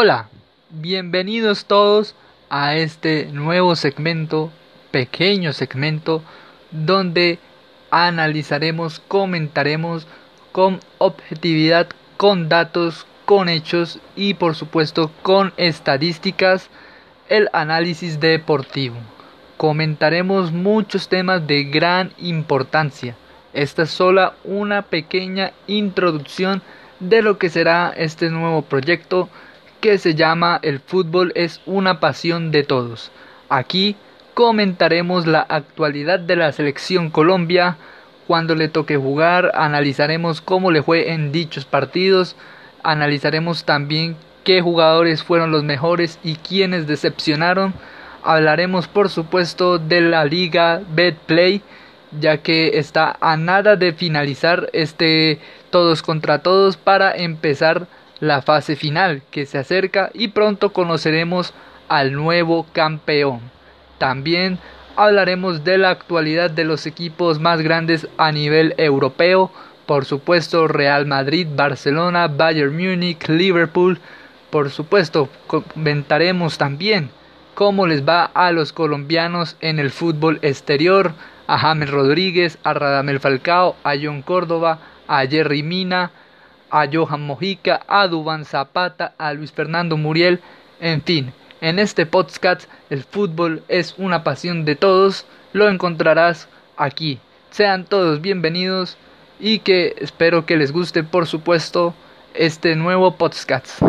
Hola, bienvenidos todos a este nuevo segmento, pequeño segmento, donde analizaremos, comentaremos con objetividad, con datos, con hechos y por supuesto con estadísticas el análisis deportivo. Comentaremos muchos temas de gran importancia. Esta es solo una pequeña introducción de lo que será este nuevo proyecto que se llama El fútbol es una pasión de todos. Aquí comentaremos la actualidad de la selección Colombia, cuando le toque jugar, analizaremos cómo le fue en dichos partidos, analizaremos también qué jugadores fueron los mejores y quiénes decepcionaron. Hablaremos por supuesto de la liga Betplay, ya que está a nada de finalizar este todos contra todos para empezar la fase final que se acerca y pronto conoceremos al nuevo campeón. También hablaremos de la actualidad de los equipos más grandes a nivel europeo, por supuesto Real Madrid, Barcelona, Bayern Múnich, Liverpool, por supuesto comentaremos también cómo les va a los colombianos en el fútbol exterior, a James Rodríguez, a Radamel Falcao, a John Córdoba, a Jerry Mina, a Johan Mojica, a Dubán Zapata, a Luis Fernando Muriel, en fin. En este podcast el fútbol es una pasión de todos, lo encontrarás aquí. Sean todos bienvenidos y que espero que les guste por supuesto este nuevo podcast.